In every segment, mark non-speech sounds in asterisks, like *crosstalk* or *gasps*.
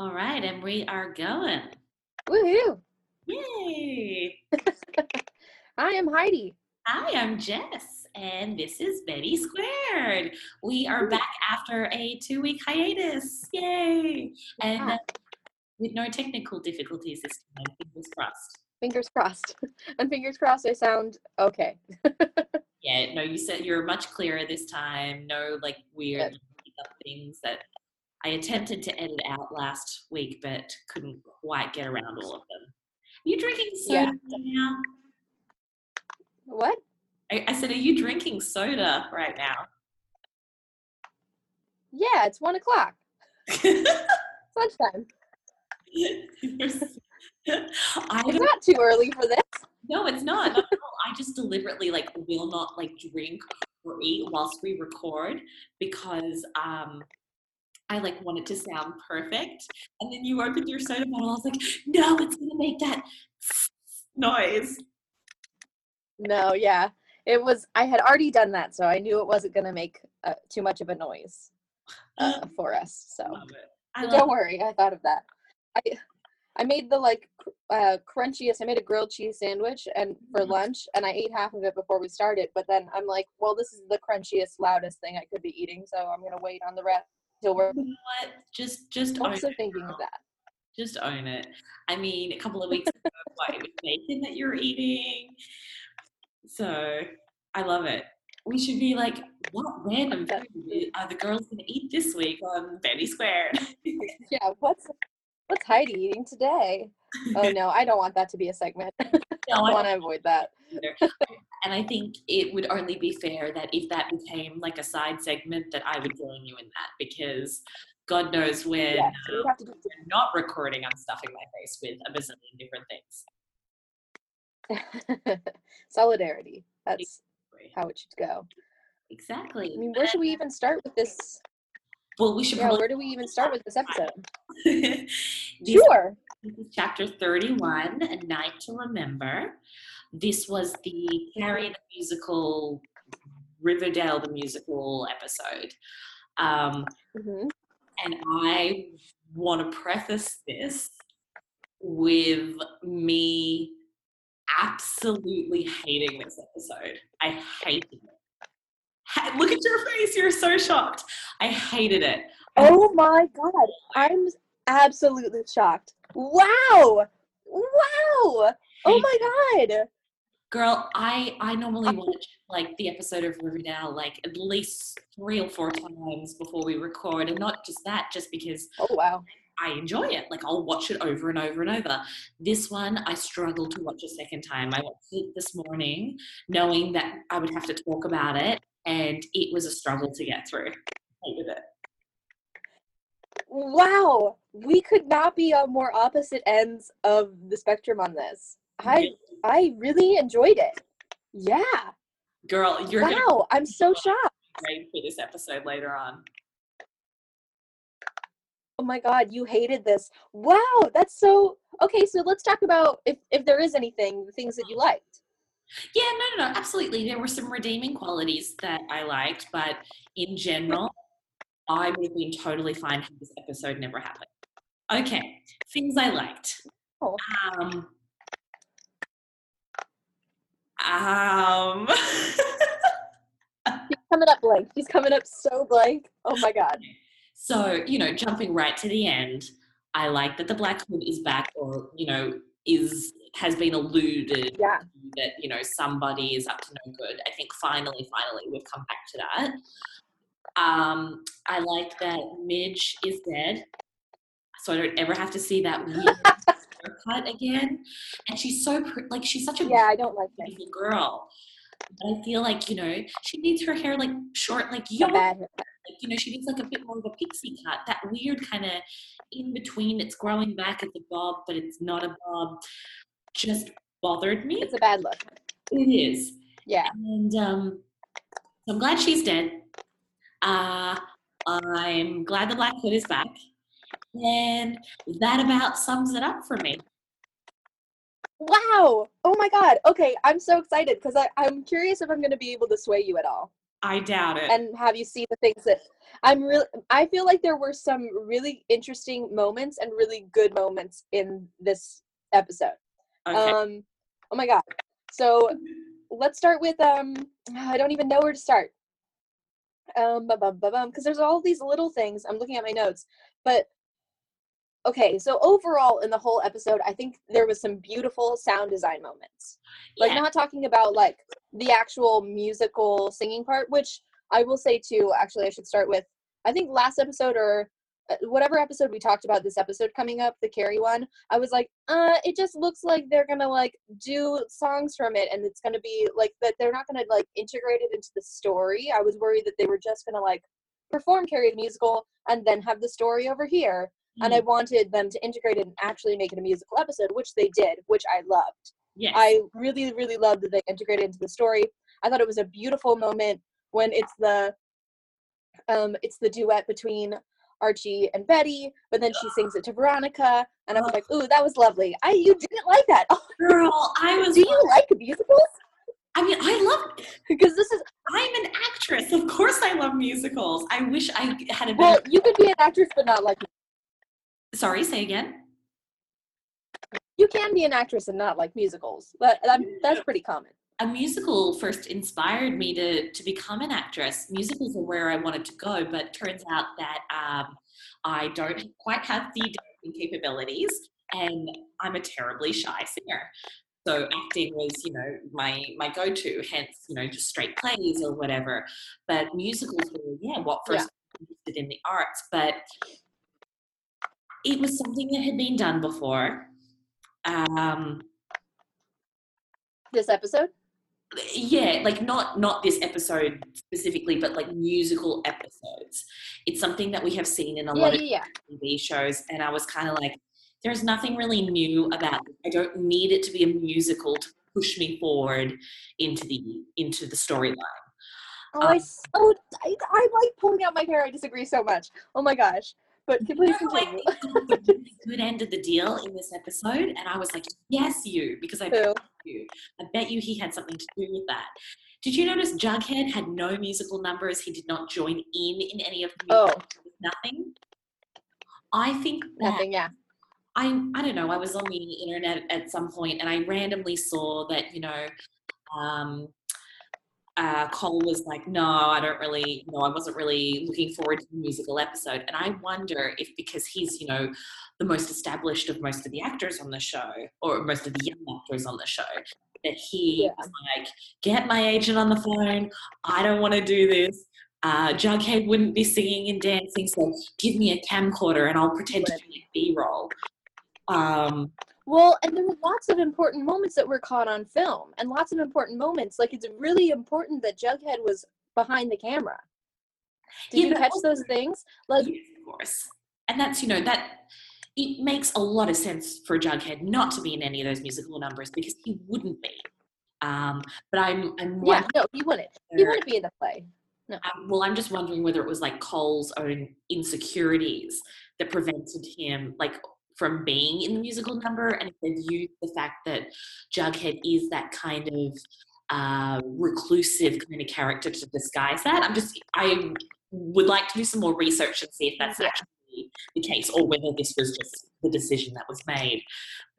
All right, and we are going. Woohoo! Yay! *laughs* I am Heidi. Hi, I'm Jess, and this is Betty Squared. We are back after a two week hiatus. Yay! And uh, with no technical difficulties this time, fingers crossed. Fingers crossed. *laughs* and fingers crossed I sound okay. *laughs* Yeah, no, you said you're much clearer this time. No, like weird up things that I attempted to edit out last week, but couldn't quite get around all of them. Are you drinking soda Yeah. now? What? I, I said, are you drinking soda right now? Yeah, it's one o'clock. *laughs* It's lunchtime. It's don't, too early for this. no, it's not. not. I just deliberately like will not like drink or eat whilst we record because um I like want it to sound perfect. And then you opened your soda bottle. I was like, no, it's gonna make that noise. No, yeah. It was I had already done that, so I knew it wasn't gonna make uh, too much of a noise uh, for us. So Love it. So don't worry, I thought of that. I I made the like uh, crunchiest. I made a grilled cheese sandwich and for Mhm. lunch, and I ate half of it before we started. But then I'm like, well, this is the crunchiest, loudest thing I could be eating, so I'm gonna wait on the rest till we're You know what? Just just also thinking of that. Just own it. I mean, a couple of weeks ago, *laughs* what, it was bacon that you're eating. So I love it. We should be like, what random food are the girls going to eat this week on Betty Square? Yeah, what's what's Heidi eating today? *laughs* Oh no, I don't want that to be a segment. *laughs* I No, I want to avoid that. And I think it would only be fair that if that became like a side segment, that I would join you in that because God knows when Yeah, so uh, we have to do we're not recording, I'm stuffing my face with a bazillion different things. *laughs* solidarity. That's how it should go. Exactly. I mean, where should we even start with this? Well, we should Yeah, probably where do we even start with this episode? *laughs* Sure. This is chapter 31, A Night to Remember. This was the Carrie the musical, Riverdale the musical episode. Um, hmm and I want to preface this with me absolutely hating this episode. I hated it. Look at your face, you're so shocked. I hated it. Oh my god, I'm absolutely shocked. Wow! Wow! Oh my god! Girl, I I normally um, watch like the episode of Riverdale like at least three or four times before we record, and not just that, just because Oh wow. I enjoy it. Like I'll watch it over and over and over. This one I struggled to watch a second time. I watched it this morning, knowing that I would have to talk about it, and it was a struggle to get through. Hated it. Wow! We could not be on more opposite ends of the spectrum on this. I I really enjoyed it. Yeah. Girl, you're Wow, I'm so *laughs* shocked. for this episode later on. Oh my god, you hated this. Wow, that's so okay, so let's talk about if if there is anything, the things that you liked. Yeah, no, no, no, absolutely. There were some redeeming qualities that I liked, but in general, I would have been totally fine had this episode never happened. Okay, things I liked. Um, um, *laughs* He's coming up blank. He's coming up so blank. Oh my god. so, you know, jumping right to the end, I like that the Black Hood is back or, you know, is has been alluded Yeah. that you know somebody is up to no good. I think finally, finally, we've come back to that. Um, I like that Midge is dead, so I don't ever have to see that weird *laughs* haircut again. And she's so pr- like she's such a Yeah, I don't like that. girl. But I feel like you know she needs her hair like short, like A young. bad haircut. Like, you know, she needs like a bit more of a pixie cut. That weird kind of in between. It's growing back. at the bob, but it's not a bob. Just bothered me. It's a bad look. It is. Yeah. And um, so I'm glad she's dead. Uh, I'm glad the Black Hood is back. And that about sums it up for me. Wow. Oh my god. Okay, I'm so excited because I'm curious if I'm going to be able to sway you at all. I doubt it. and have you seen the things that I'm really I feel like there were some really interesting moments and really good moments in this episode. okay. Um oh my god. So let's start with um I don't even know where to start. Um because there's all these little things. I'm looking at my notes. But okay, so overall in the whole episode, I think there was some beautiful sound design moments. Like yeah. not talking about like the actual musical singing part, which I will say too, actually I should start with I think last episode or uh, whatever episode we talked about this episode coming up, the Carrie one, I was like, uh, it just looks like they're gonna like do songs from it and it's gonna be like that they're not gonna like integrate it into the story. I was worried that they were just gonna like perform Carrie the musical and then have the story over here. And I Mm, wanted them to integrate it and actually make it a musical episode, which they did, which I loved. yes. I really, really loved that they integrated into the story. I thought it was a beautiful moment when it's the um it's the duet between Archie and Betty, but then she sings it to Veronica, and I was like, "Ooh, that was lovely." I you didn't like that. Oh, *laughs* Girl, I was. do you like musicals? I mean, I love. *laughs* Because this is I'm an actress. Of course, I love musicals. I wish I had a well, you could be an actress but not like Sorry, say again. you can be an actress and not like musicals. That, that that's pretty common. a musical first inspired me to to become an actress. Musicals are where I wanted to go, but turns out that um, I don't quite have the dancing capabilities, and I'm a terribly shy singer. So acting was, you know, my my go to. Hence, you know, just straight plays or whatever. But musicals were, yeah, what first me interested in the arts. But it was something that had been done before. Um, This episode. yeah like not not this episode specifically but like musical episodes it's something that we have seen in a Yeah, lot of yeah, yeah. tv shows and i was kind of like there's nothing really new about it i don't need it to be a musical to push me forward into the into the storyline Oh, I Um, so I, I like pulling out my hair. I disagree so much. Oh my gosh. But please No, I continue. think that was a really good end of the deal in this episode and i was like yes you because i Who? you. I bet you he had something to do with that. Did you notice Jughead had no musical numbers? He did not join in in any of the Oh, nothing. I think nothing. Yeah. I I don't know. I was on the internet at some point and I randomly saw that you know. Um, uh, Cole was like, "No, I don't really. No, I wasn't really looking forward to the musical episode." And I wonder if because he's, you know, the most established of most of the actors on the show, or most of the young actors on the show, that he Yeah. was like, "Get my agent on the phone. I don't want to do this." Uh, Jughead wouldn't be singing and dancing, so give me a camcorder and I'll pretend to be B roll. Um, Well, and there were lots of important moments that were caught on film, and lots of important moments. Like it's really important that Jughead was behind the camera. Did Yeah, you catch also- those things? Like, Yes, of course. And that's, you know, that it makes a lot of sense for Jughead not to be in any of those musical numbers because he wouldn't be. Um, but I'm, I'm yeah, no, he wouldn't. He wouldn't be in the play. um, well, I'm just wondering whether it was like Cole's own insecurities that prevented him, like, from being in the musical number, and if they've used the fact that Jughead is that kind of uh, reclusive kind of character to disguise that. I'm just, I would like to do some more research and see if that's Yeah. actually the case, or whether this was just the decision that was made.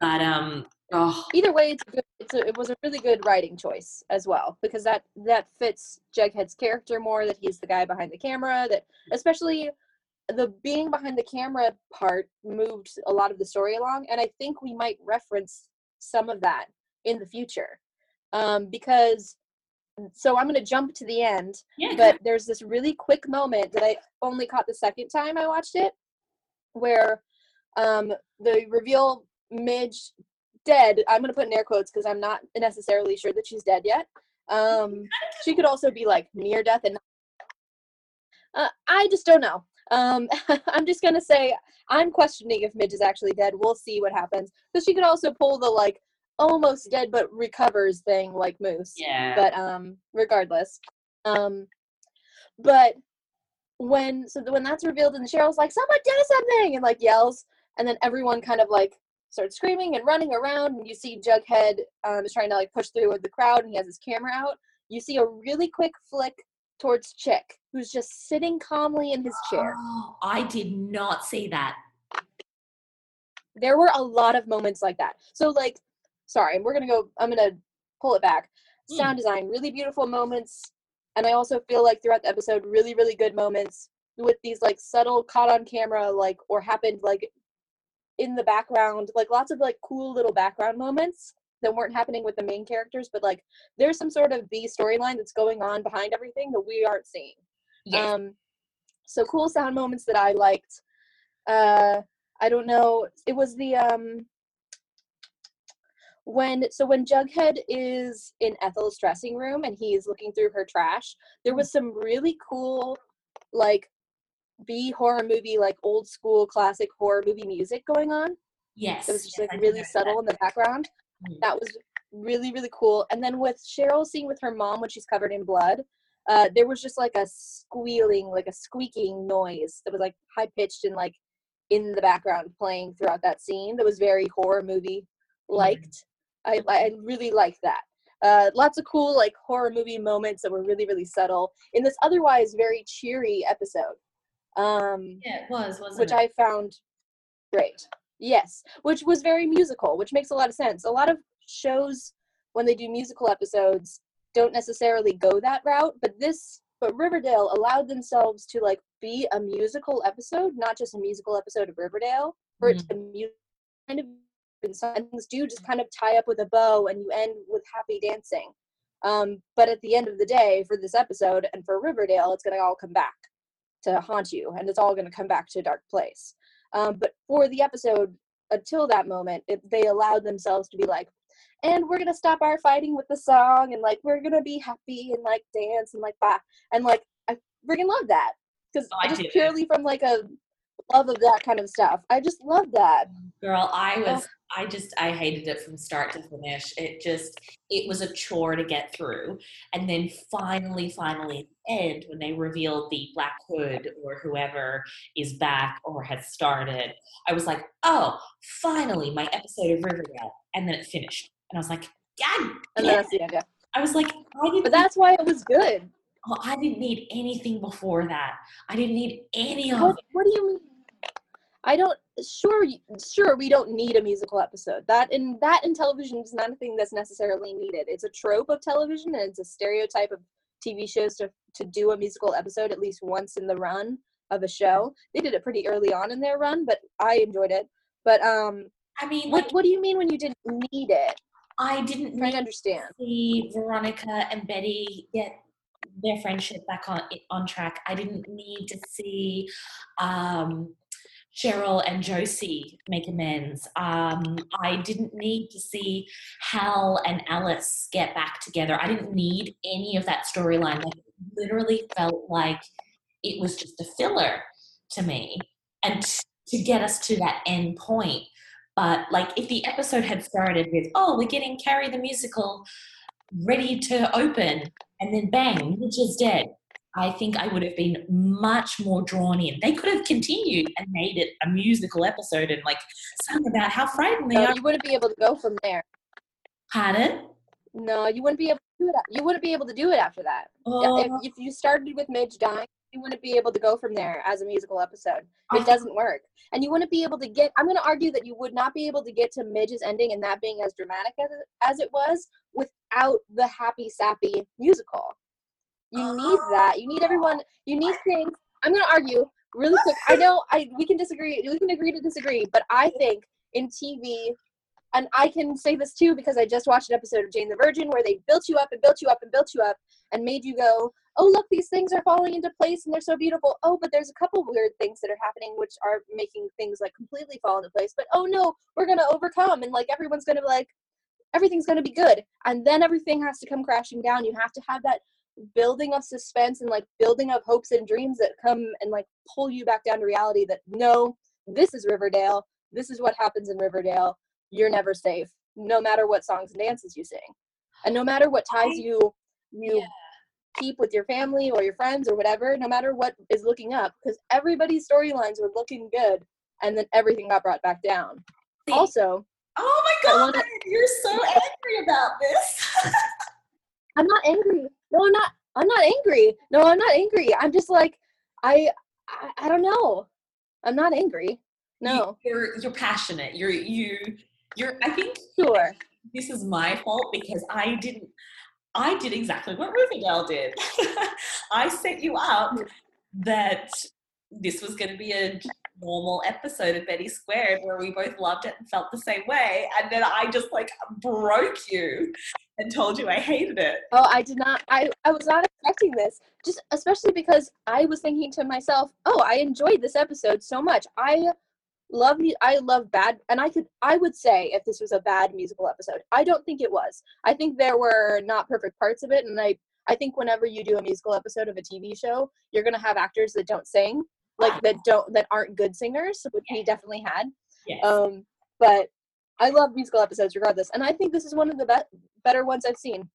But um, oh, Either way, it's a good. It's a, it was a really good writing choice as well because that that fits Jughead's character more. That he's the guy behind the camera. That especially the being behind the camera part moved a lot of the story along, and I think we might reference some of that in the future um, because. So I'm going to jump to the end, yeah, but there's this really quick moment that I only caught the second time I watched it, where um, they reveal Midge dead. I'm gonna put in air quotes because I'm not necessarily sure that she's dead yet. Um, she could also be like near death, and uh, I just don't know. Um, *laughs* I'm just gonna say I'm questioning if Midge is actually dead. We'll see what happens. Because she could also pull the like almost dead but recovers thing like Moose. Yeah, but um regardless. Um but when so when that's revealed and cheryl's like someone do something! and like yells and then everyone kind of like starts screaming and running around and you see jughead um, is trying to like push through with the crowd and he has his camera out. You see a really quick flick towards Chic, who's just sitting calmly in his chair. Oh, *gasps* I did not see that. There were a lot of moments like that. So, like, sorry, we're gonna go. I'm gonna pull it back. Mm. Sound design, really beautiful moments, and I also feel like throughout the episode, really, really good moments with these like subtle caught on camera, like or happened like in the background, like lots of like cool little background moments that weren't happening with the main characters, but like there's some sort of B storyline that's going on behind everything that we aren't seeing. Yes. Um, so cool sound moments that I liked. Uh, I don't know. It was the um when so when Jughead is in Ethel's dressing room and he's looking through her trash. There was some really cool like B horror movie like old school classic horror movie music going on. yes. It was just yes, like I really subtle in the background. that. Mm. That was really really cool. And then with Cheryl scene with her mom when she's covered in blood, uh, there was just like a squealing, like a squeaking noise that was like high pitched and like in the background playing throughout that scene. That was very horror movie liked. I I really liked that. Uh, lots of cool like horror movie moments that were really really subtle in this otherwise very cheery episode. Um, Yeah, it was, wasn't which it? I found great. Yes, which was very musical, which makes a lot of sense. A lot of shows when they do musical episodes don't necessarily go that route, but this but Riverdale allowed themselves to like be a musical episode, not just a musical episode of Riverdale, for it to mu- kind of and some things do just kind of tie up with a bow and you end with happy dancing. Um, but at the end of the day, for this episode and for Riverdale, it's gonna all come back to haunt you, and it's all gonna come back to a dark place. Um, but for the episode, until that moment, it, they allowed themselves to be like, and we're gonna stop our fighting with the song, and like we're gonna be happy and like dance and like that, and like I freaking love that because Oh, I just purely from like a love of that kind of stuff. I just love that. Girl, I was I just I hated it from start to finish. It just it was a chore to get through. And then finally, finally at the end, when they revealed the Black Hood or whoever is back or has started, I was like, oh, finally my episode of Riverdale. And then it finished. And I was like, God And that's the end. Yeah. I was like, I didn't But that's why it was good. oh, I didn't need anything before that. I didn't need any of What, it. what do you mean? I don't. Sure, sure. We don't need a musical episode. That in that in television is not a thing that's necessarily needed. It's a trope of television, and it's a stereotype of TV shows to to do a musical episode at least once in the run of a show. They did it pretty early on in their run, but I enjoyed it. But um, I mean, like what what do you mean when you didn't need it? I didn't to understand. see Veronica and Betty get their friendship back on on track. I didn't need to see um, Cheryl and Josie make amends. Um, I didn't need to see Hal and Alice get back together. I didn't need any of that storyline. Like, it literally felt like it was just a filler to me, and t- to get us to that end point. But like, if the episode had started with, "Oh, we're getting Carrie the musical ready to open," and then bang, Midge is dead. I think I would have been much more drawn in. They could have continued and made it a musical episode and like sung about how frightened they No, are. you wouldn't be able to go from there. Pardon? No, you wouldn't be able to do it. You wouldn't be able to do it after that. Yeah, Oh, if, if you started with Midge dying, you wouldn't be able to go from there as a musical episode. Ah. It doesn't work. And you wouldn't be able to get, I'm going to argue that you would not be able to get to Midge's ending and that being as dramatic as it, as it was without the happy, sappy musical. You need ah. that. You need everyone, you need things. I'm going to argue really quick. I know I we can disagree, we can agree to disagree, but I think in TV, and I can say this too because I just watched an episode of Jane the Virgin where they built you up and built you up and built you up and made you go, oh look, these things are falling into place and they're so beautiful. Oh, but there's a couple weird things that are happening which are making things like completely fall into place. But oh no, we're gonna overcome and like everyone's gonna be like, everything's gonna be good. And then everything has to come crashing down. You have to have that building of suspense and like building of hopes and dreams that come and like pull you back down to reality that no, this is Riverdale. This is what happens in Riverdale. You're never safe, no matter what songs and dances you sing. And no matter what ties you you Yeah. keep with your family or your friends or whatever, no matter what is looking up, because everybody's storylines were looking good and then everything got brought back down. See, Also, oh my god, wanna- you're so angry about this. *laughs* I'm not angry. No, I'm not. I'm not angry. No, I'm not angry. I'm just like, I, I, I don't know. I'm not angry. No. You, are you're passionate. You're you you're. I think sure. This is my fault because I didn't. I did exactly what Riverdale did. *laughs* I set you up that this was going to be a normal episode of Betty Squared where we both loved it and felt the same way. And then I just like broke you and told you I hated it. Oh, I did not. I, I was not expecting this. Just especially because I was thinking to myself, oh, I enjoyed this episode so much. I love me I love bad and I could I would say if this was a bad musical episode. I don't think it was. I think there were not perfect parts of it and I I think whenever you do a musical episode of a TV show, you're going to have actors that don't sing like that don't that aren't good singers, which he definitely had. Yes. Um, but I love musical episodes regardless, and I think this is one of the be- better ones I've seen.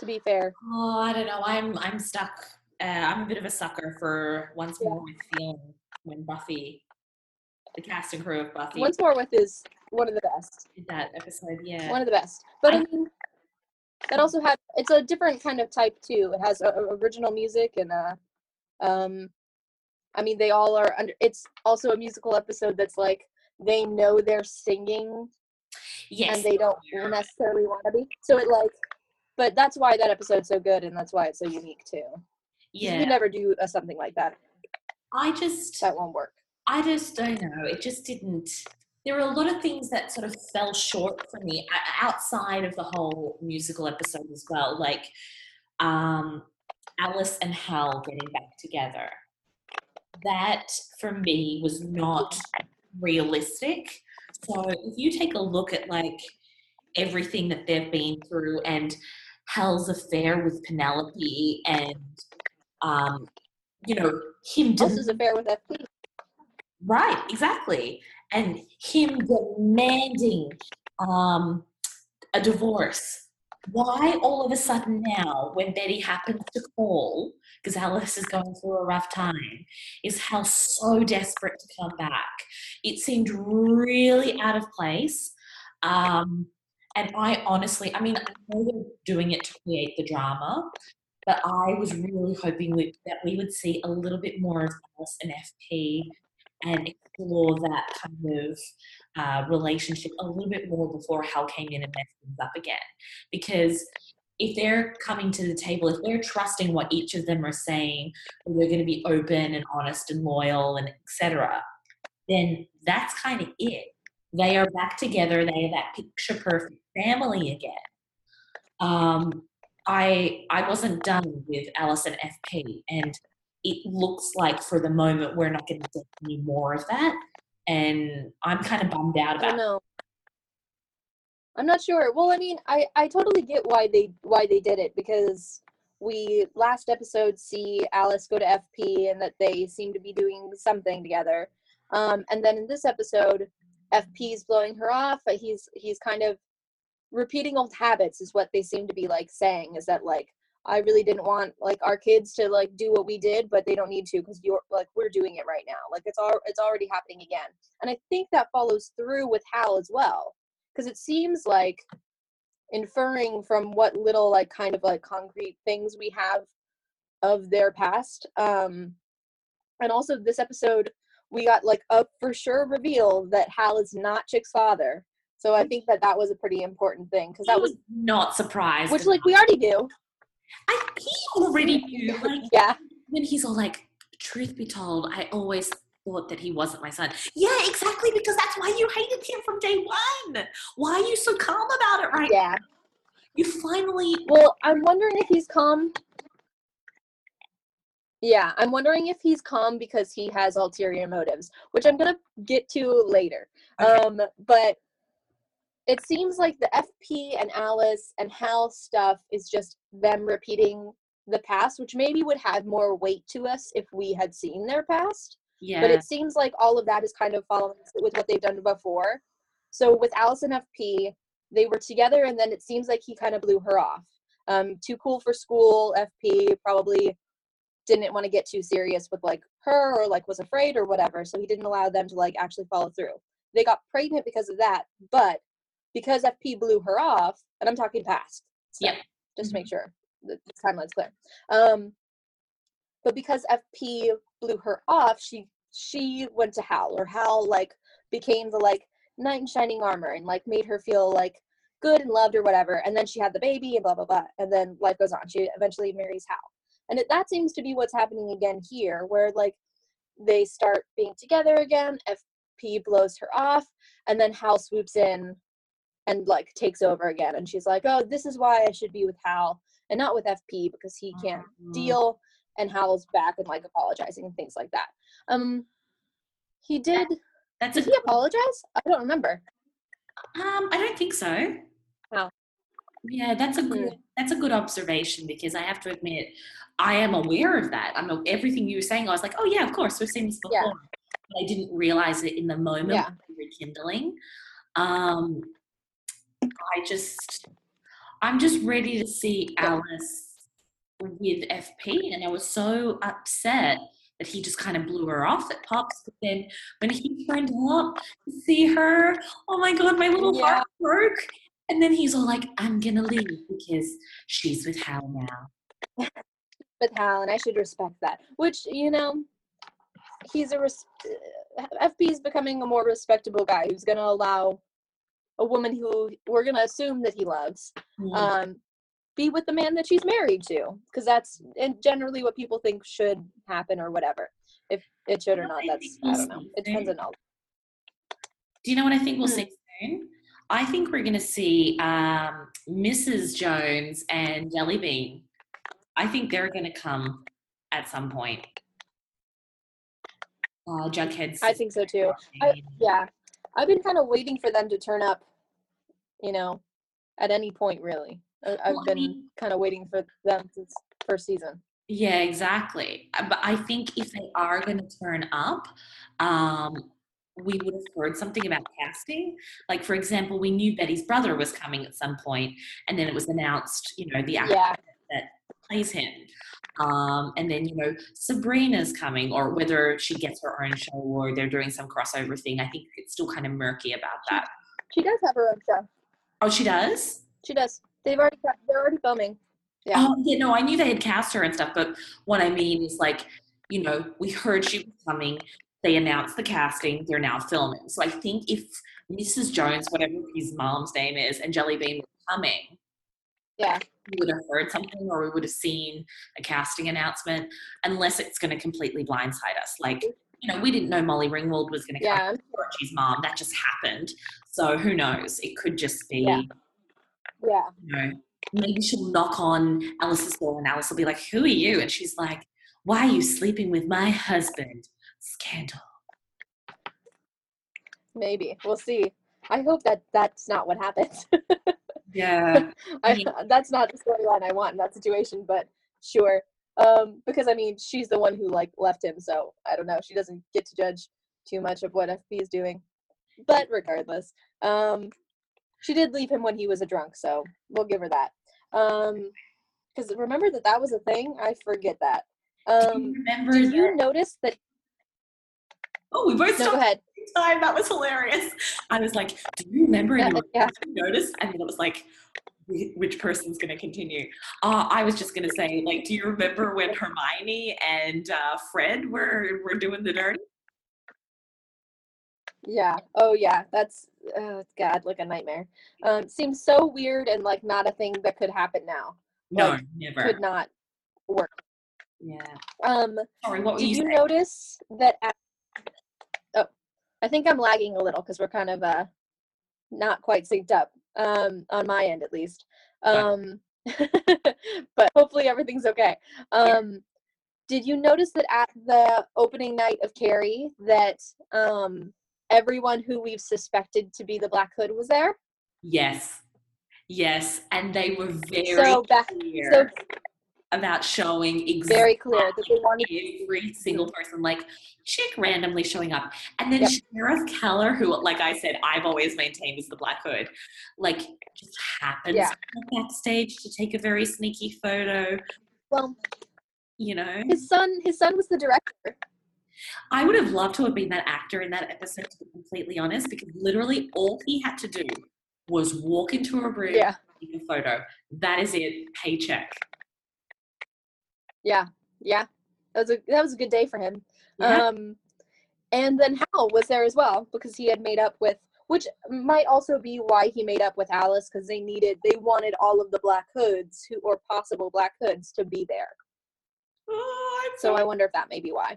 To be fair. Oh, I don't know. I'm I'm stuck. Uh, I'm a bit of a sucker for once more with feeling when Buffy, the cast and crew of Buffy. Once more with is one of the best. That episode, yeah. One of the best. But I, I mean, that also had it's a different kind of type too. It has a, a original music and a um I mean, they all are under. It's also a musical episode that's like they know they're singing, yes, and they don't necessarily want to be. So it like, but that's why that episode's so good, and that's why it's so unique too. Yeah, you could never do a, something like that. I just that won't work. I just don't know. It just didn't. There were a lot of things that sort of fell short for me outside of the whole musical episode as well, like um, Alice and Hal getting back together that for me was not realistic. So if you take a look at like everything that they've been through and Hal's affair with Penelope and um, you know, him Alice's affair with FP. Right, exactly. And him demanding um, a divorce why all of a sudden now, when Betty happens to call, because Alice is going through a rough time, is Hal so desperate to come back? It seemed really out of place. Um, and I honestly, I mean, I know they're doing it to create the drama, but I was really hoping we, that we would see a little bit more of Alice and FP and explore that kind of uh, relationship a little bit more before Hal came in and messed things up again. Because if they're coming to the table, if they're trusting what each of them are saying, they're going to be open and honest and loyal and etc., then that's kind of it. They are back together. They have that picture perfect family again. Um, I I wasn't done with Alice and FP, and it looks like for the moment we're not going to get any more of that and I'm kind of bummed out about. I know. I'm not sure. Well, I mean, I I totally get why they why they did it because we last episode see Alice go to FP and that they seem to be doing something together. Um, and then in this episode, FP's blowing her off. He's he's kind of repeating old habits is what they seem to be like saying is that like I really didn't want like our kids to like do what we did, but they don't need to because you're like we're doing it right now. Like it's all it's already happening again. And I think that follows through with Hal as well. Because it seems like inferring from what little like kind of like concrete things we have of their past. Um and also this episode we got like a for sure reveal that Hal is not Chic's father. So I think that that was a pretty important thing because that was not surprised. Which like we already knew. I he already knew. Like, *laughs* yeah. When he's all like, truth be told, I always thought that he wasn't my son. Yeah, exactly, because that's why you hated him from day one. Why are you so calm about it right yeah. Now? You finally Well, I'm wondering if he's calm. Yeah, I'm wondering if he's calm because he has ulterior motives, which I'm gonna get to later. Okay. Um, but it seems like the FP and Alice and Hal stuff is just them repeating the past, which maybe would have more weight to us if we had seen their past. Yeah. But it seems like all of that is kind of following with what they've done before. So with Alice and FP, they were together, and then it seems like he kind of blew her off. Um, too cool for school. FP probably didn't want to get too serious with like her, or like was afraid or whatever. So he didn't allow them to like actually follow through. They got pregnant because of that, but because FP blew her off, and I'm talking past. So, Just to make sure. the timeline's clear. Um, but because FP blew her off, she she went to Hal, or Hal like became the like knight in shining armor and like made her feel like good and loved or whatever. And then she had the baby and blah blah blah. And then life goes on. She eventually marries Hal. And it, that seems to be what's happening again here, where like they start being together again. FP blows her off, and then Hal swoops in and like takes over again. And she's like, "Oh, this is why I should be with Hal and not with FP because he can't Mhm. deal." And Hal's back and like apologizing and things like that. Um, he did. That's a Did he apologize? I don't remember. Um, I don't think so. Oh. Yeah, that's a good that's a good observation because I have to admit I am aware of that. I know everything you were saying. I was like, oh yeah, of course we've seen this before. Yeah. But I didn't realize it in the moment Yeah. rekindling. Um, I just I'm just ready to see Alice with FP, and I was so upset that he just kind of blew her off at Pops. But then when he turned up to see her, oh my god, my little Yeah. heart broke. And then he's all like, I'm gonna leave because she's with Hal now. *laughs* with Hal, and I should respect that. Which you know, he's a res- FP is becoming a more respectable guy who's going to allow a woman who we're going to assume that he loves Mm. um, be with the man that she's married to, because that's and generally what people think should happen or whatever. If it should or not, that's I don't know. It depends on all. Do you know what I think we'll Hmm. see soon? I think we're gonna see um, Mrs. Jones and Jellybean. I think they're gonna come at some point. Uh, Jughead's. I think so too. I, yeah, I've been kind of waiting for them to turn up. You know, at any point really. I, Well, I been mean- kind of waiting for them since first season. Yeah, exactly. Uh, But I think if they are going to turn up, um, we would have heard something about casting. Like, for example, we knew Betty's brother was coming at some point, and then it was announced, you know, the actor Yeah, that plays him. Um, and then, you know, Sabrina's coming, or whether she gets her own show or they're doing some crossover thing. I think it's still kind of murky about that. she does have her own show. Oh, she does? She does. They've already they're already filming. Yeah. Oh, yeah, no, I knew they had cast her and stuff, but what I mean is like, you know, we heard she was coming. They announced the casting. They're now filming. So I think if Mrs. Jones, whatever his mom's name is, and Jellybean were coming, Yeah. we would have heard something or we would have seen a casting announcement, unless it's going to completely blindside us. Like, mm-hmm. you know, we didn't know Molly Ringwald was going to come. Yeah. Archie's mom. That just happened. So who knows? It could just be, Yeah. Yeah. you know, maybe she'll knock on Alice's door and Alice will be like, Who are you? And she's like, Why are you sleeping with my husband? Scandal. Maybe. We'll see. I hope that that's not what happens. *laughs* Yeah. *laughs* I, *laughs* that's not the storyline I want in that situation, but sure. Um, because I mean, she's the one who like left him, so I don't know. She doesn't get to judge too much of what FP is doing. But regardless, um, she did leave him when he was a drunk, so we'll give her that. Um, because remember that that was a thing. I forget that. Do Um, you remember did you notice that? Oh, we both No, go ahead. At the same time. That was hilarious. I was like, Do you remember? And *laughs* you Yeah. Notice? And then it was like, which person's going to continue? Uh, I was just going to say, like, do you remember when Hermione and uh, Fred were, were doing the dirty? Yeah. Oh, yeah. That's oh God, like a nightmare. Um, seems so weird and like not a thing that could happen now. No, Like, never. Could not work. Yeah. Um, Sorry, what did you you notice that? At, I think I'm lagging a little because we're kind of uh not quite synced up. Um, on my end at least. Um, *laughs* but hopefully everything's okay. Um, did you notice that at the opening night of Carrie that um everyone who we've suspected to be the Black Hood was there? Yes. Yes. And they were very So back, clear so about showing exactly very clear that they wanted. every single person, like Chic randomly showing up. And then Yep. Sheriff Keller, who, like I said, I've always maintained is the Black Hood, like just happens Yeah. backstage to take a very sneaky photo, Well, you know. his son, his son was the director. I would have loved to have been that actor in that episode, to be completely honest, because literally all he had to do was walk into a room, Yeah. take a photo. That is it, paycheck. Yeah, yeah. That was a that was a good day for him. Yeah. Um, and then Hal was there as well because he had made up with, which might also be why he made up with Alice because they needed they wanted all of the Black Hoods who or possible Black Hoods to be there. Oh, So I wonder if that may be why.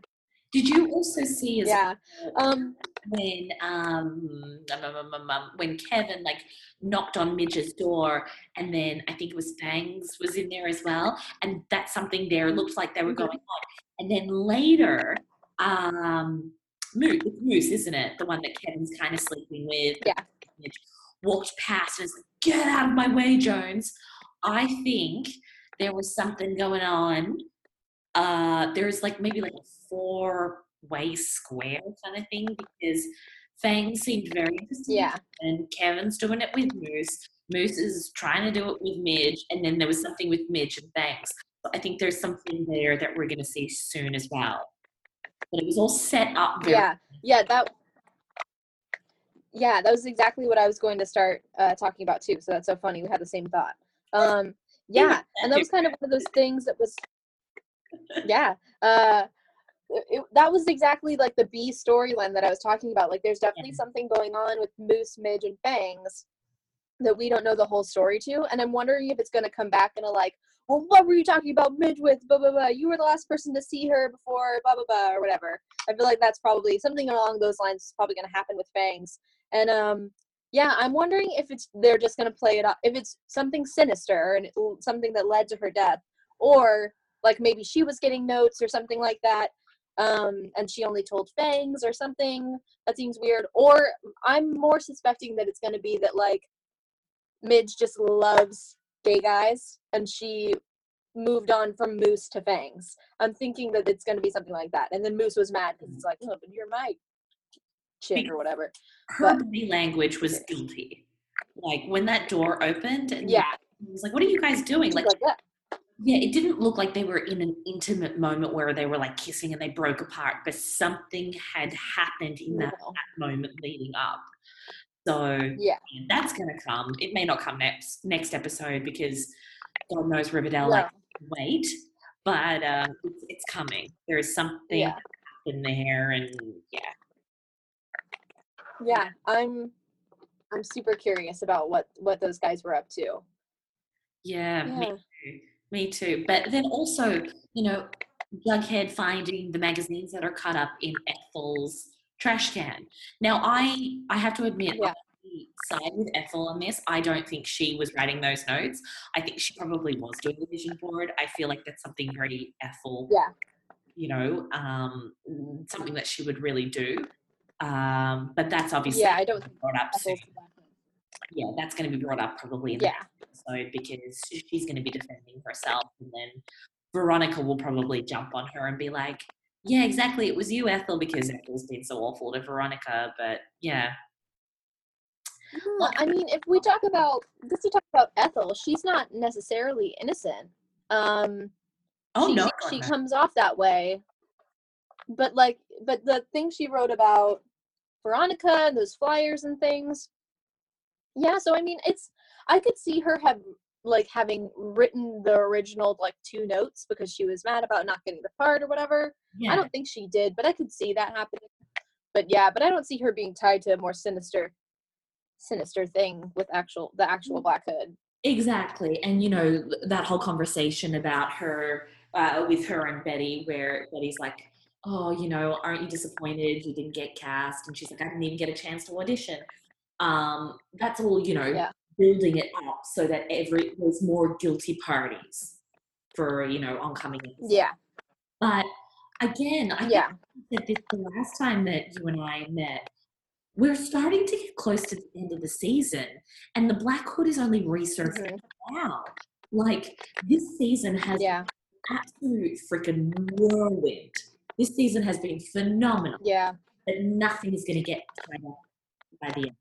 Did you also see as Yeah. Um. when um, um, um, um, when Kevin like knocked on Midge's door and then I think it was Fangs was in there as well and that's something there looked like they were Mhm. going on and then later um Moose, it's Moose isn't it the one that Kevin's kind of sleeping with Yeah. Walked past and was like get out of my way Jones I think there was something going on uh there's like maybe like a four way square kind of thing because Fang seemed very interested. Yeah. And Kevin's doing it with Moose. Moose is trying to do it with Midge, and then there was something with Midge and Fangs. So I think there's something there that we're going to see soon as well. But it was all set up very Yeah. Yeah. That. Yeah, that was exactly what I was going to start uh, talking about too. So that's so funny. We had the same thought. Um. *laughs* Yeah, and that was kind of *laughs* one of those things that was. Yeah. Uh. It, it- that was exactly like the B storyline that I was talking about. Like, there's definitely Yeah. something going on with Moose, Midge, and Fangs that we don't know the whole story to, and I'm wondering if it's going to come back in a like, well, what were you talking about Midge with? Blah blah blah. You were the last person to see her before, blah blah blah, or whatever. I feel like that's probably something along those lines is probably going to happen with Fangs, and um, yeah, I'm wondering if it's they're just going to play it up, if it's something sinister and something that led to her death, or like maybe she was getting notes or something like that um, and she only told Fangs or something. That seems weird. Or I'm more suspecting that it's going to be that like Midge just loves gay guys and she moved on from Moose to Fangs. I'm thinking that it's going to be something like that. And then Moose was mad because it's like, oh, but you're my chick or whatever. her body language was guilty. Like when that door opened, and Yeah. it was like, "What are you guys doing?" Like, Like that. Yeah, it didn't look like they were in an intimate moment where they were like kissing and they broke apart, but something had happened in that, that moment leading up. So Yeah. that's gonna come. It may not come next next episode because God knows Riverdale No. like wait, but um, it's, it's coming. There is something Yeah. in there, and yeah, Yeah. I'm I'm super curious about what what those guys were up to. yeah, me too. Me too. But then also, you know, Jughead finding the magazines that are cut up in Ethel's trash can. Now, I I have to admit, Yeah. I side with Ethel on this. I don't think she was writing those notes. I think she probably was doing the vision board. I feel like that's something very Ethel. Yeah. You know, um, something that she would really do. Um, but that's obviously Yeah, I don't think brought up soon. Yeah, that's going to be brought up probably in the episode because she's going to be defending herself, and then Veronica will probably jump on her and be like, "Yeah, exactly, it was you, Ethel," because Ethel's been so awful to Veronica. But yeah, Yeah, I mean, if we talk about just to talk about Ethel, she's not necessarily innocent. Um, oh she, no, she, she comes off that way, but like, but the thing she wrote about Veronica and those flyers and things, yeah. So I mean, it's I could see her have like having written the original like two notes because she was mad about not getting the part or whatever. yeah. I don't think she did, but I could see that happening. But yeah, but I don't see her being tied to a more sinister, sinister thing with actual the actual Black Hood. Exactly. And, you know, that whole conversation about her, uh, with her and Betty, where Betty's like, oh, you know, aren't you disappointed you didn't get cast? And she's like, I didn't even get a chance to audition. Um, that's all, you know, Yeah. building it up so that every there's more guilty parties for, you know, oncoming episodes. Yeah, But again, I yeah, think that this, the last time that you and I met, we're starting to get close to the end of the season, and the Black Hood is only resurfacing mhm, now. Like this season has yeah, absolute freaking whirlwind. This season has been phenomenal, yeah, but nothing is going to get by the end.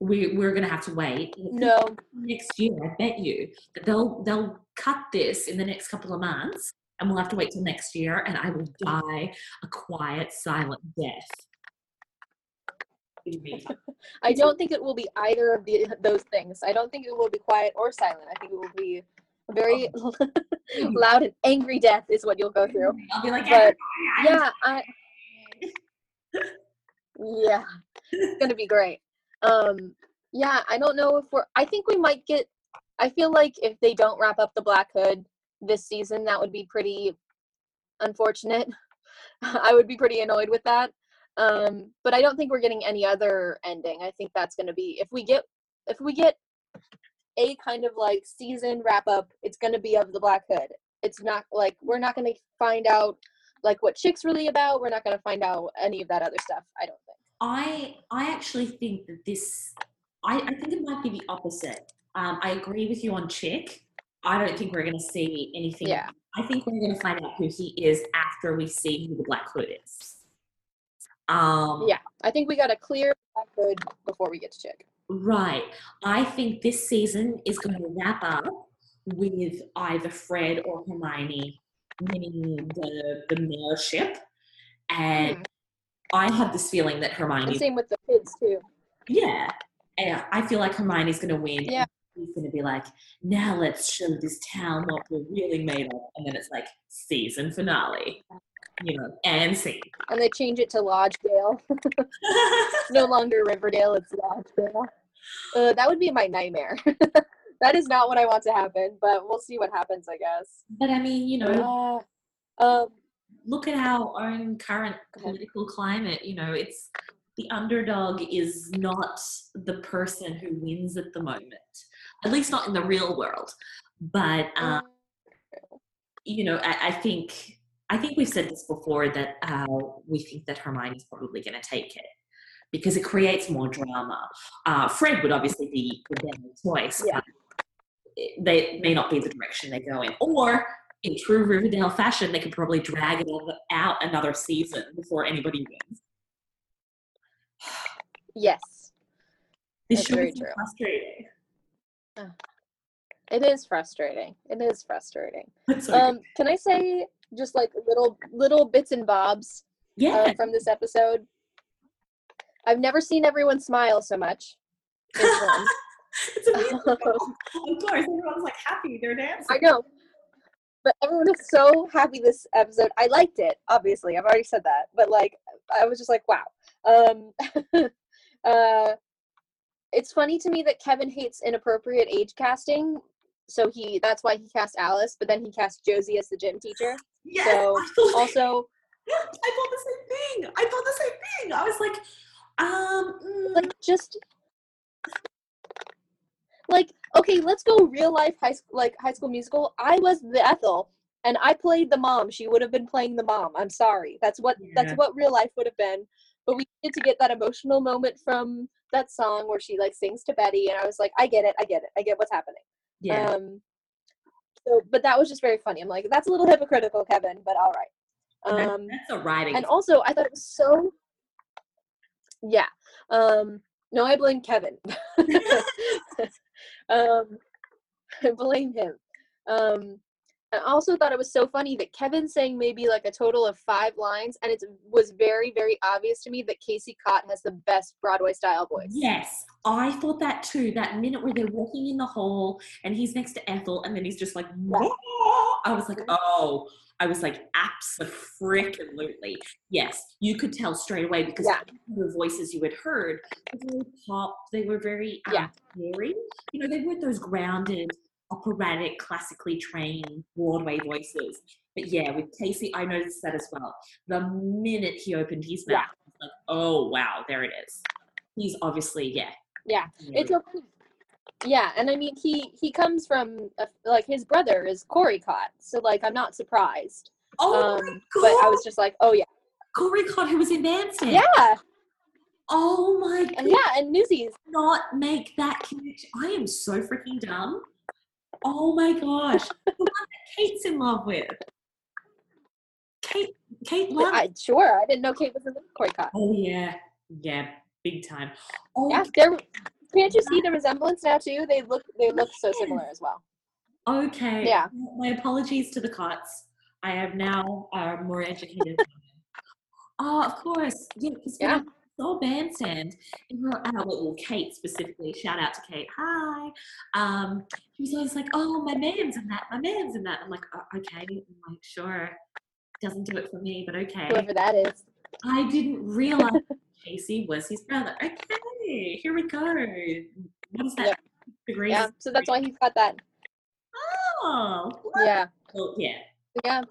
We, we're going to have to wait. No, Next year, I bet you that they'll they'll cut this in the next couple of months, and we'll have to wait till next year, and I will die a quiet, silent death. What do you mean? I don't think it will be either of the those things. I don't think it will be quiet or silent. I think it will be A very oh. *laughs* loud and angry death is what you'll go through. I'll be like, But, Yeah, I *laughs* yeah, it's gonna be great. Um, yeah, I don't know if we're. I think we might get. I feel like if they don't wrap up the Black Hood this season, that would be pretty unfortunate. *laughs* I would be pretty annoyed with that. Um, but I don't think we're getting any other ending. I think that's gonna be if we get if we get a kind of like season wrap up, it's gonna be of the Black Hood. It's not like we're not gonna find out like what Chic's really about. We're not gonna find out any of that other stuff. I don't think. I I actually think that this I, I think it might be the opposite. Um, I agree with you on Chic. I don't think we're going to see anything. Yeah. I think we're going to find out who he is after we see who the Black Hood is. Um, Yeah, I think we got a clear Black Hood before we get to chic. Right. I think this season is going to wrap up with either Fred or Hermione winning the the mayorship, and I have this feeling that And Hermione same with the kids too. Yeah. And I feel like Hermione's going to win. Yeah. He's going to be like, now let's show this town what we're really made of. And then it's like, season finale. You know, and scene. And they change it to Lodgedale. *laughs* no longer Riverdale, it's Lodgedale. Uh, that would be my nightmare. *laughs* that is not what I want to happen, but we'll see what happens, I guess. but I mean, you know, Uh, um, look at our own current political climate. You know, it's the underdog is not the person who wins at the moment, at least not in the real world. But um, you know, I, I think I think we've said this before that uh, we think that Hermione's probably going to take it because it creates more drama. Uh, Fred would obviously be the better choice. Yeah. they may not be the direction they go in, or in true Riverdale fashion, they could probably drag it out another season before anybody wins. yes, This That's show very is true. frustrating. it is frustrating. It is frustrating. Um, can I say just like little little bits and bobs yeah, uh, from this episode? I've never seen everyone smile so much. *laughs* it's a musical. *laughs* of course, everyone's like happy they're dancing. I know. But everyone was so happy this episode. I liked it, obviously. I've already said that. But like I was just like, wow. Um *laughs* uh it's funny to me that Kevin hates inappropriate age casting. So he that's why he cast Alice, but then he cast Josie as the gym teacher. Yes, So, *laughs* Also, I thought the same thing. I thought the same thing. I was like, um, mm, like just like okay let's go real life high school like high school musical. I was the ethel and i played the mom. She would have been playing the mom. I'm sorry. That's what that's what real life would have been. But we get to get that emotional moment from that song where she like sings to betty and i was like i get it. I get it. I get what's happening. Yeah. um so but that was just very funny. I'm like that's a little hypocritical kevin but all right. Um that's a writing. and also i thought it was so yeah. Um no i blame kevin *laughs* *laughs* um *laughs* i blame him um i also thought it was so funny that kevin saying maybe like a total of five lines and it was very very obvious to me that casey cott has the best broadway style voice Yes, I thought that too. That minute where they're walking in the hall and he's next to Ethel, and then he's just like, "Whoa." I was like, oh, I was like, absolutely. Yes, you could tell straight away because Yeah. the voices you had heard were very pop. They were very um, Yeah. airy. You know, they weren't those grounded, operatic, classically trained Broadway voices. But yeah, with Casey, I noticed that as well. The minute he opened his Yeah. mouth, I was like, oh wow, there it is. He's obviously yeah. Yeah, it's funny. Yeah, and I mean he he comes from a, like his brother is Corey Cott, so like I'm not surprised. oh Um, but I was just like, oh yeah, Corey Cott who was in Bandstand. yeah, Oh my god. yeah, and Newsies. Not make that connection. I am so freaking dumb. Oh my gosh. *laughs* the one that Kate's in love with. Kate Kate I sure I didn't know Kate was in the Corey Cott. Oh yeah. Yeah, big time. Oh Yeah. Can't you see the resemblance now too? They look they look so similar as well. okay. Yeah. My apologies to the Cotts. I am now uh, more educated. *laughs* oh, of course. Yeah, Yeah. I so bandstand. And uh, well, Kate specifically, shout out to Kate. Hi. Um, she was always like, "Oh, my man's in that. My man's in that." I'm like, oh, "Okay." I'm like, "Sure." Doesn't do it for me, but okay. Whoever that is. I didn't realize *laughs* Casey was his brother. Okay, here we go. What is that? Yep. Degrees? Yeah. So that's why he's got that. Oh, Yeah. well, yeah. Yeah.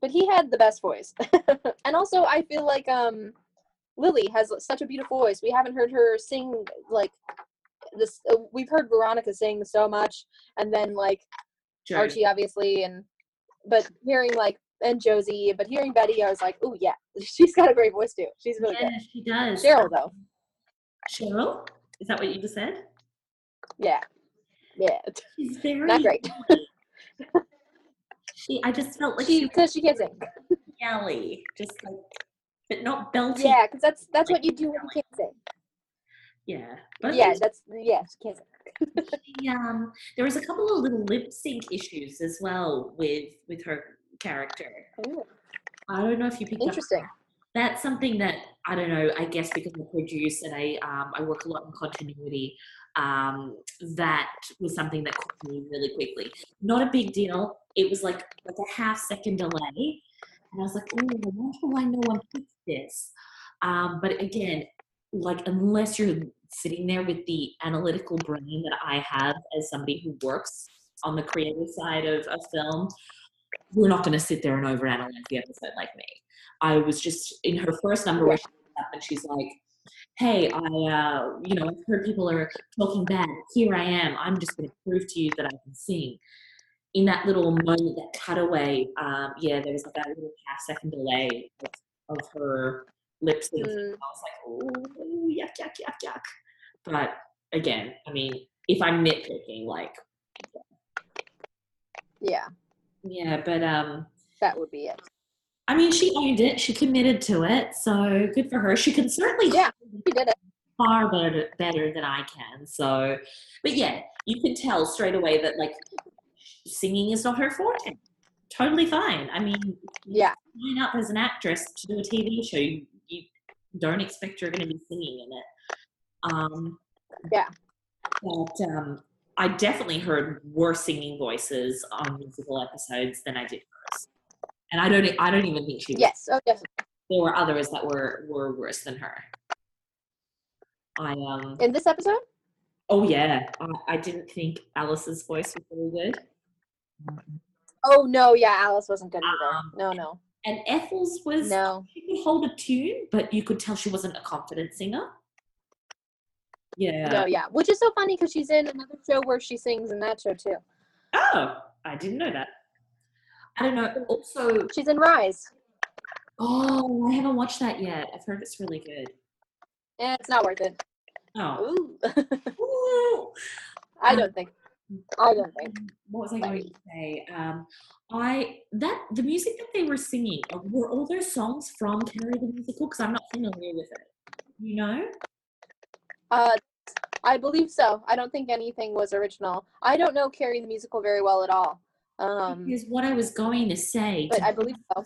But he had the best voice. *laughs* and also I feel like um Lily has such a beautiful voice. We haven't heard her sing like this uh, we've heard Veronica sing so much and then like. Archie obviously and but hearing like and Josie, but hearing Betty I was like, "Oh yeah, *laughs* she's got a great voice too. She's really yeah, she does. good." Cheryl though. Cheryl? Is that what you just said? Yeah. Yeah. She's *laughs* very Not great. *laughs* She, I just felt like She she because she can't sing. yelly, just like, but not belty. Yeah, because that's that's what you do when you can't sing. yeah. But Yeah, that's yeah, she can't sing. she, um, there was a couple of little lip sync issues as well with with her character. Ooh, I don't know if you picked up. Interesting. That's something that I don't know. I guess because I produce and I um, I work a lot in continuity. Um, that was something that caught me really quickly. Not a big deal. It was like like a half second delay, and I was like, "Oh, I wonder why no one picked this." Um, but again, like unless you're sitting there with the analytical brain that I have as somebody who works on the creative side of a film, we're not going to sit there and overanalyze the episode like me. I was just in her first number where she up and she's like, "Hey, I, uh, you know, I've heard people are talking bad. Here I am. I'm just going to prove to you that I can sing." In that little moment, that cutaway, um, yeah, there was like that little half second delay of, of her lip sync. Mm. I was like, "Oh, yuck, yuck, yuck, yuck." But again, I mean, if I'm nitpicking, like, Yeah, yeah, but um, that would be it. I mean, she owned it. She committed to it. So good for her. She can certainly Yeah. She did it. far better, better than I can. So, but yeah, you can tell straight away that like singing is not her forte. Totally fine. I mean, Yeah. sign up as an actress to do a TV show. You, you don't expect you're going to be singing in it. Um, Yeah. But um, I definitely heard worse singing voices on musical episodes than I did hers. And I don't, I don't even think she was Yes. Oh, yes. there were others that were were worse than her. I um In this episode? oh yeah, I, I didn't think Alice's voice was really good, Oh no, yeah, Alice wasn't good either. Um, no, no, and Ethel's was no. she could hold a tune, but you could tell she wasn't a confident singer. Yeah. No, yeah. Which is so funny because she's in another show where she sings in that show too. Oh, I didn't know that. I don't know. Also, She's in Rise. oh, I haven't watched that yet. I've heard it's really good. Eh, it's not worth it. Oh. Ooh. *laughs* I Um, don't think. I don't think. What was I going to say? Um, I that the music that they were singing were all those songs from Carrie the musical because I'm not familiar with it. You know? Uh, I believe so. I don't think anything was original. I don't know Carrie the musical very well at all. Um, Because what I was going to say, but I believe so.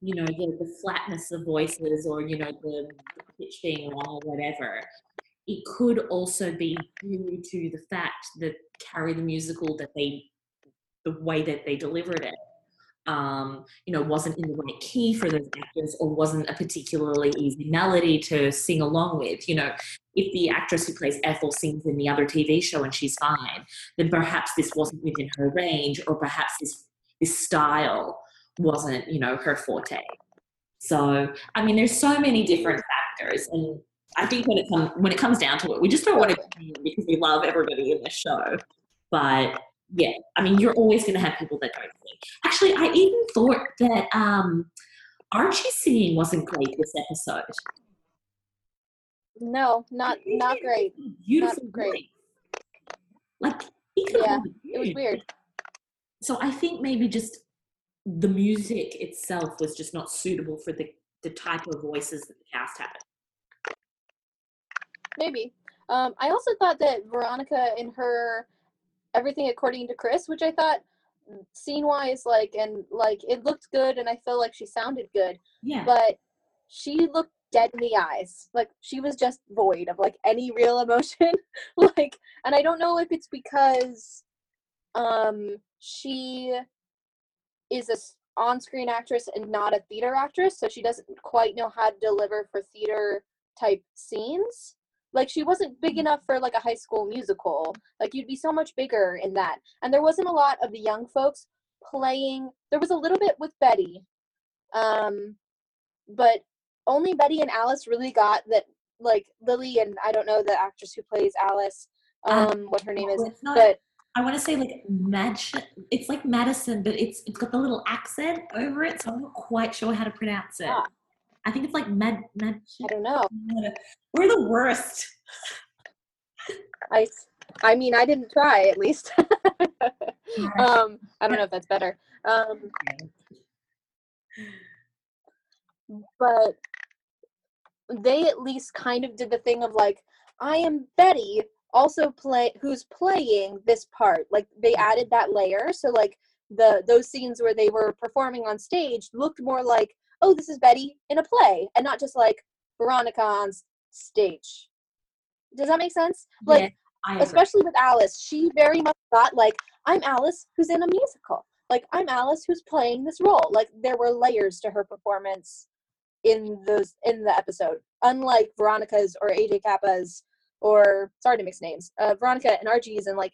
you know, the, the flatness of voices or you know the, the pitch being wrong or whatever. It could also be due to the fact that Carrie the musical that they, the way that they delivered it, um, you know, wasn't in the right key for those actors or wasn't a particularly easy melody to sing along with. You know, if the actress who plays Ethel sings in the other TV show and she's fine, then perhaps this wasn't within her range, or perhaps this this style wasn't, you know, her forte. So, I mean, there's so many different factors, and I think when it comes when it comes down to it, we just don't want to because we love everybody in this show. But yeah, I mean, you're always going to have people that don't sing. Actually, I even thought that um, Archie's singing wasn't great this episode. No, not not great. Beautiful, Not great. Like Yeah, It was weird. So I think maybe just the music itself was just not suitable for the the type of voices that the cast had. Maybe. Um, I also thought that Veronica in her everything according to Chris, which I thought scene wise, like and like it looked good, and I feel like she sounded good. Yeah. But she looked dead in the eyes. Like she was just void of like any real *laughs* emotion. like and I don't know if it's because um she is a on-screen actress and not a theater actress, so she doesn't quite know how to deliver for theater type scenes. Like she wasn't big enough for like a high school musical. Like you'd be so much bigger in that. And there wasn't a lot of the young folks playing. There was a little bit with Betty. Um but only Betty and Alice really got that like Lily and I don't know the actress who plays Alice Um, um what her name is not- but I want to say like Mad. It's like Madison, but it's it's got the little accent over it, so I'm not quite sure how to pronounce it. Ah. I think it's like Mad Mad. I don't know. We're the worst. I I mean I didn't try at least. *laughs* um I don't know if that's better. Um but they at least kind of did the thing of like i am betty also play who's playing this part like they added that layer so like the those scenes where they were performing on stage looked more like oh this is betty in a play and not just like veronica on stage does that make sense like yeah, especially with Alice, she very much thought like I'm Alice who's in a musical. Like I'm Alice who's playing this role. Like there were layers to her performance in those in the episode. Unlike Veronica's or KJ Apa's or sorry to mix names, uh, Veronica and Archie's and like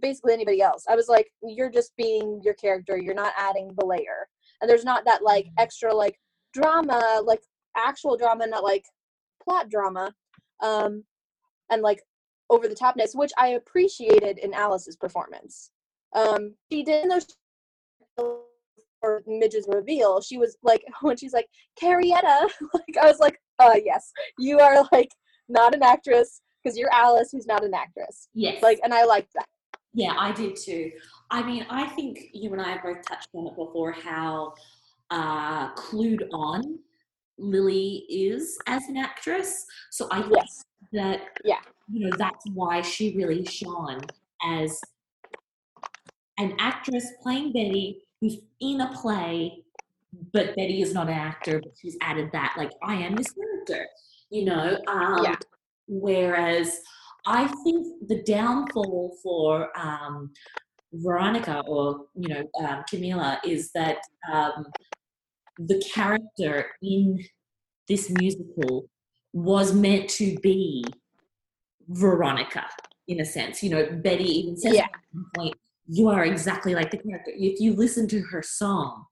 basically anybody else. I was like, you're just being your character. You're not adding the layer, and there's not that like extra like drama, like actual drama, not like plot drama, um, and like over the topness, which I appreciated in Alice's performance. Um, she did those for Midge's reveal. She was like *laughs* when she's like Carrietta, *laughs* like I was like, uh yes, you are like not an actress because you're Alice, who's not an actress. yes, Like, and I liked that. Yeah, I did too. I mean, I think you and I have both touched on it before how uh, clued on Lily is as an actress. So I think Yes. that Yeah. you know that's why she really shone as an actress playing Betty who's in a play, but Betty is not an actor, but she's added that like I am this character, you know. Um, Yeah. Whereas I think the downfall for um, Veronica or you know um, Camila is that um, the character in this musical was meant to be Veronica in a sense. You know, Betty even says Yeah. at one point, "You are exactly like the character." If you listen to her song,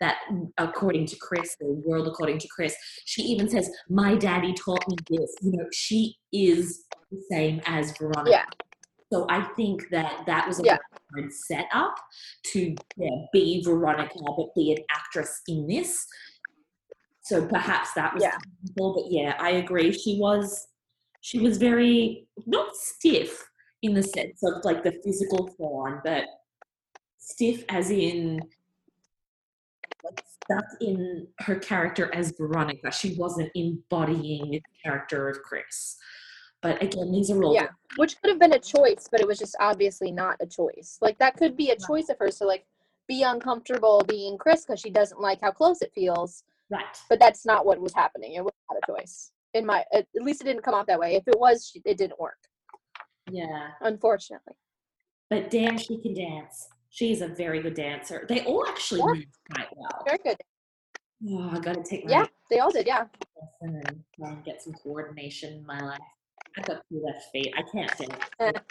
that according to Chris, the world according to Chris, she even says, "My daddy taught me this." You know, she is the same as Veronica. Yeah. So I think that that was a Yeah. Hard setup to yeah, be Veronica, but be an actress in this. So perhaps that was Yeah. but yeah, I agree. She was she was very not stiff in the sense of like the physical form, but stiff as in like stuck in her character as Veronica. She wasn't embodying the character of Chris. But again, these are all Yeah. Which could have been a choice, but it was just obviously not a choice. Like that could be a choice of hers to like be uncomfortable being Chris because she doesn't like how close it feels. right. But that's not what was happening. It was not a choice. In my, at least it didn't come out that way. If it was, it didn't work. Yeah. Unfortunately. But damn, she can dance. She's a very good dancer. They all actually Yeah. move quite well. Very good. Oh, I gotta take my Yeah, they all did. Yeah. and and get some coordination in my life. I've got two left feet. I can't dance. *laughs*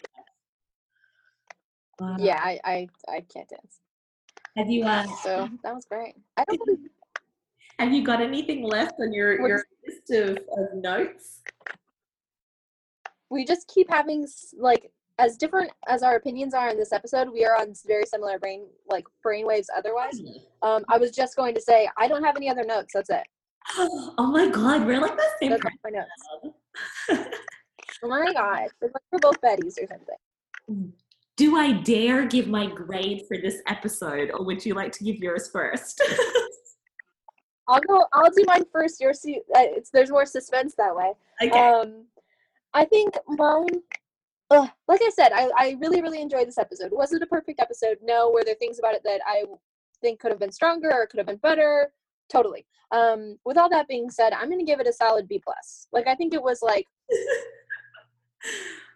Yeah, I, I, I can't dance. Have you uh, So that was great. I don't believe have you got anything left on your, your list of, of notes? we just keep having like as different as our opinions are in this episode. We are on very similar brain like brain waves. Otherwise, um, I was just going to say I don't have any other notes. That's it. *gasps* Oh my god, we're like the same That's my notes. *laughs* Oh my god, it's like we're both Bettys or something. Do I dare give my grade for this episode, or would you like to give yours first? *laughs* I'll go. I'll do mine first. Yours, see, uh, it's there's more suspense that way. okay. Um, I think mine. Ugh, like I said, I, I really really enjoyed this episode. Was it a perfect episode? No. Were there things about it that I think could have been stronger or could have been better? totally. Um, with all that being said, I'm gonna give it a solid B plus. Like I think it was like *laughs*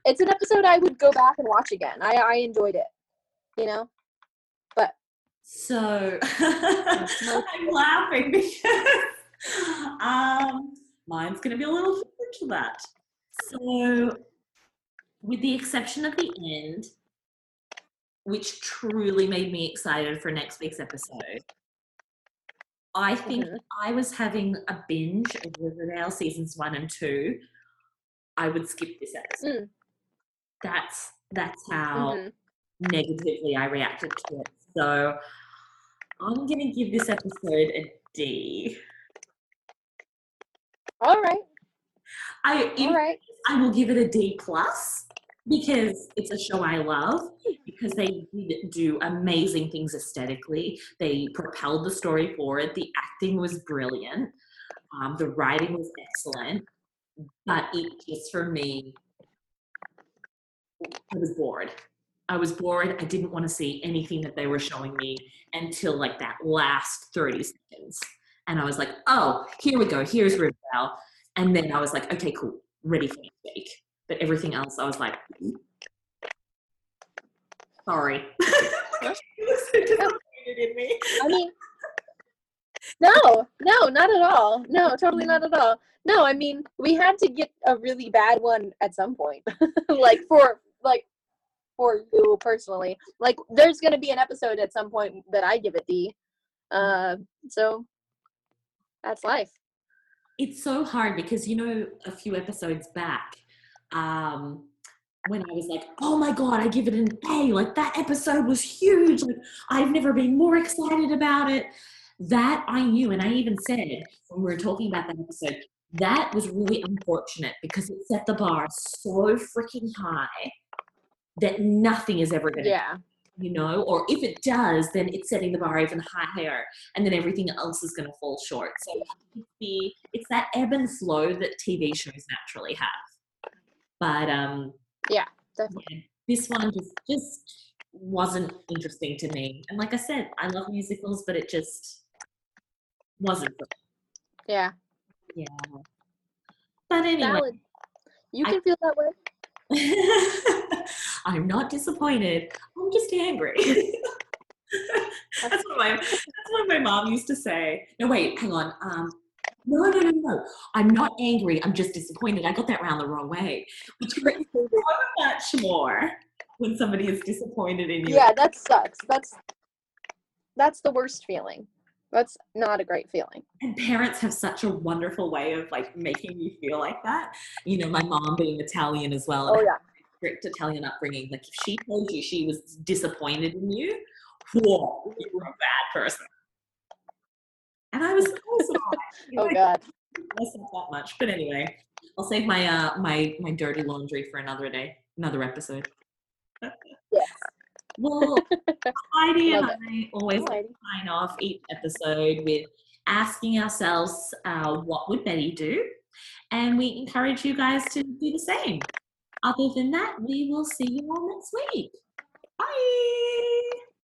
it's an episode I would go back and watch again. I I enjoyed it. You know? But So *laughs* I'm laughing because um, mine's going to be a little different to that. So, with the exception of the end, which truly made me excited for next week's episode, I think Mhm. I was having a binge of Riverdale seasons one and two. I would skip this episode. Mm. That's that's how mhm. negatively I reacted to it. So I'm gonna give this episode a D. all right, I all right. I will give it a D plus because it's a show I love because they did do amazing things aesthetically. They propelled the story forward. The acting was brilliant. Um, the writing was excellent. But it just for me, I was bored. I was bored. I didn't want to see anything that they were showing me until like that last 30 seconds. And I was like, oh, here we go. Here's Riverdale. And then I was like, okay, cool. Ready for next week. But everything else, I was like, hmm? sorry. *laughs* Look at you, look so disappointed in me. I mean, no, no, not at all. No, totally not at all. No, I mean, we had to get a really bad one at some point. *laughs* like for like for you personally. Like there's gonna be an episode at some point that I give a D. Uh, so that's life. it's so hard because you know a few episodes back um when i was like oh my god i give it an a like that episode was huge like i've never been more excited about it that i knew and i even said when we were talking about that episode that was really unfortunate because it set the bar so freaking high that nothing is ever going to Yeah. you know, or if it does, then it's setting the bar even higher, and then everything else is going to fall short. So it's the it's that ebb and flow that TV shows naturally have. But um, yeah Definitely. yeah, this one just just wasn't interesting to me. And like I said, I love musicals, but it just wasn't. For Yeah. Yeah. But anyway. Valid. You I- can feel that way. *laughs* I'm not disappointed. I'm just angry. *laughs* that's what my that's what my mom used to say. No, wait, hang on. Um, no, no, no, no. I'm not angry. I'm just disappointed. I got that round the wrong way, which hurts *laughs* so much more when somebody is disappointed in you. Yeah, that sucks. That's that's the worst feeling. That's not a great feeling. And parents have such a wonderful way of like making you feel like that. You know, my mom being Italian as well. Oh yeah. strict Italian upbringing. Like if she told you she was disappointed in you, whoa, you were a bad person. And I was also *laughs* Oh god. not that much. But anyway, I'll save my uh my my dirty laundry for another day, another episode. *laughs* Well, *laughs* Heidi and I always sign off each episode with asking ourselves, uh, what would Betty do? And we encourage you guys to do the same. Other than that, we will see you all next week. Bye.